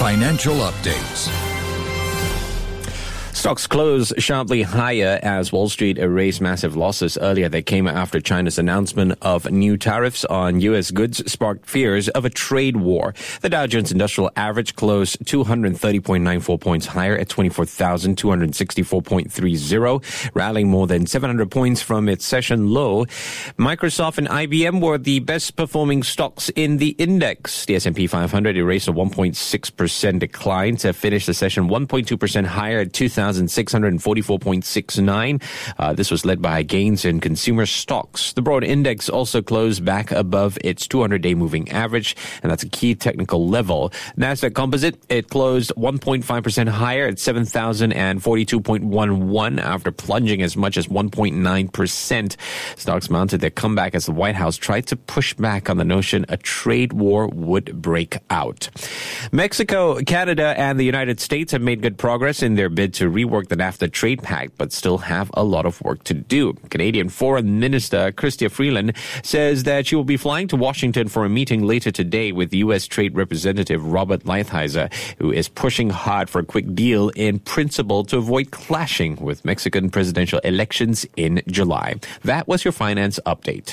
Financial updates. Stocks closed sharply higher as Wall Street erased massive losses earlier. They came after China's announcement of new tariffs on U.S. goods sparked fears of a trade war. The Dow Jones Industrial Average closed 230.94 points higher at 24,264.30, rallying more than 700 points from its session low. Microsoft and IBM were the best performing stocks in the index. The S&P 500 erased a 1.6% decline to finish the session 1.2% higher at 2,000. 1,644.69. Uh, this was led by gains in consumer stocks. The broad index also closed back above its 200-day moving average, and that's a key technical level. Nasdaq Composite it closed 1.5% higher at 7,042.11 after plunging as much as 1.9%. Stocks mounted their comeback as the White House tried to push back on the notion a trade war would break out. Mexico, Canada, and the United States have made good progress in their bid to rework the NAFTA trade pact, but still have a lot of work to do. Canadian Foreign Minister Chrystia Freeland says that she will be flying to Washington for a meeting later today with U.S. Trade Representative Robert Lighthizer, who is pushing hard for a quick deal in principle to avoid clashing with Mexican presidential elections in July. That was your finance update.